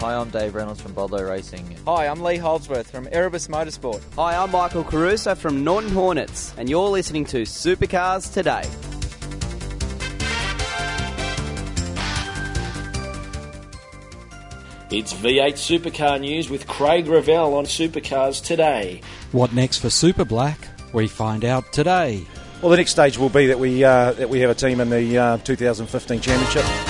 Hi, I'm Dave Reynolds from Bottle-O Racing. Hi, I'm Lee Holdsworth from Erebus Motorsport. Hi, I'm Michael Caruso from Norton Hornets, and you're listening to Supercars Today. It's V8 Supercar News with Craig Ravel on Supercars Today. What next for Super Black? We find out today. Well, the next stage will be that we uh, that we have a team in the uh, 2015 championship.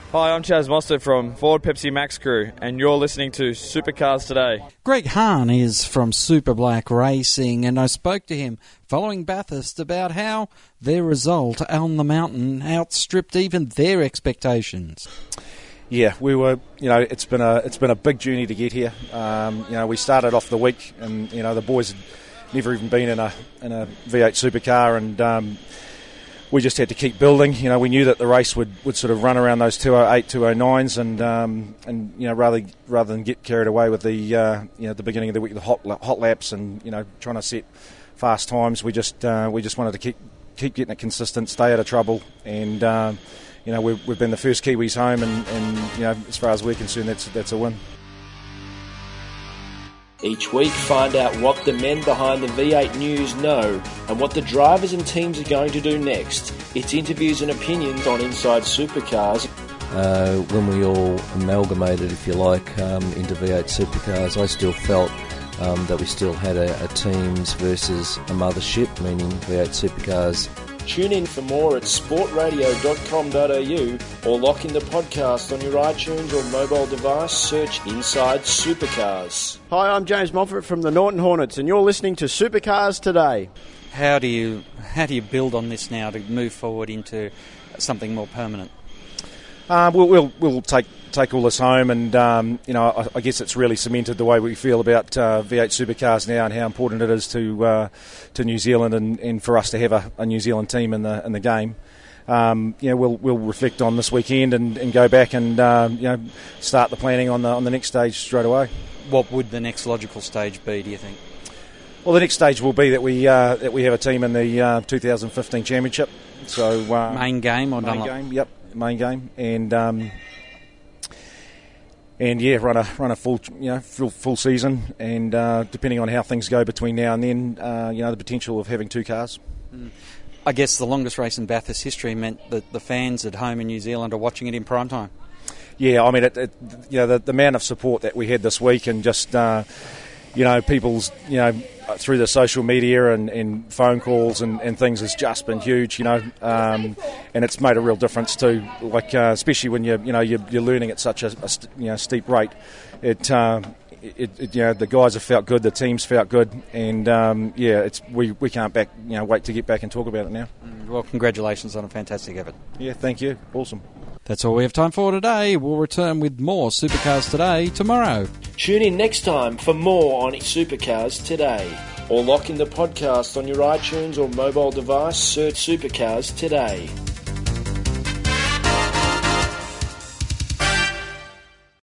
Hi, I'm Chaz Mostert from Ford Pepsi Max Crew, and you're listening to Supercars Today. Greg Hahn is from Super Black Racing, and I spoke to him following Bathurst about how their result on the mountain outstripped even their expectations. Yeah, we were. You know, it's been a it's been a big journey to get here. Um, you know, we started off the week, and you know the boys had never even been in a in a V8 supercar, and um, we just had to keep building. You know, we knew that the race would, would sort of run around those 208, 209s, and um, and you know rather rather than get carried away with the uh, you know the beginning of the week, the hot hot laps, and you know trying to set fast times, we just uh, we just wanted to keep keep getting it consistent, stay out of trouble, and uh, you know we've, we've been the first Kiwis home, and, and you know as far as we're concerned, that's that's a win. Each week, find out what the men behind the V8 News know and what the drivers and teams are going to do next. It's interviews and opinions on Inside Supercars. Uh, when we all amalgamated, if you like, um, into V8 Supercars, I still felt um, that we still had a, a teams versus a mothership, meaning V8 Supercars Tune in for more at sportradio.com.au or lock in the podcast on your iTunes or mobile device. Search Inside Supercars. Hi, I'm James Moffat from the Norton Hornets, and you're listening to Supercars Today. How do you how do you build on this now to move forward into something more permanent? Uh, we'll, we'll we'll take take all this home, and um, you know, I, I, guess it's really cemented the way we feel about uh, V8 supercars now, and how important it is to uh, to New Zealand, and, and for us to have a, a, New Zealand team in the in the game. Um, you know, we'll we'll reflect on this weekend and, and go back and um, you know start the planning on the on the next stage straight away. What would the next logical stage be? Do you think? Well, the next stage will be that we uh, that we have a team in the uh, 2015 championship. So uh, main game or main Dunlop? game? Yep, main game, and um, and yeah, run a run a full you know full, full season, and uh, depending on how things go between now and then, uh, you know the potential of having two cars. Mm. I guess the longest race in Bathurst history meant that the fans at home in New Zealand are watching it in prime time. Yeah, I mean, it, it, you know, the, the amount of support that we had this week, and just uh, you know, people's you know through the social media and, and phone calls and, and, things has just been huge, you know, um, and it's made a real difference too. Like uh, especially when you you know you're, you're learning at such a, a you know steep rate, it, uh, it, it, you know the guys have felt good, the teams felt good, and um, yeah, it's we, we can't back you know wait to get back and talk about it now. Mm, well, congratulations on a fantastic effort. Yeah, thank you. Awesome. That's all we have time for today. We'll return with more Supercars Today tomorrow. Tune in next time for more on Supercars Today. Or lock in the podcast on your iTunes or mobile device. Search Supercars Today.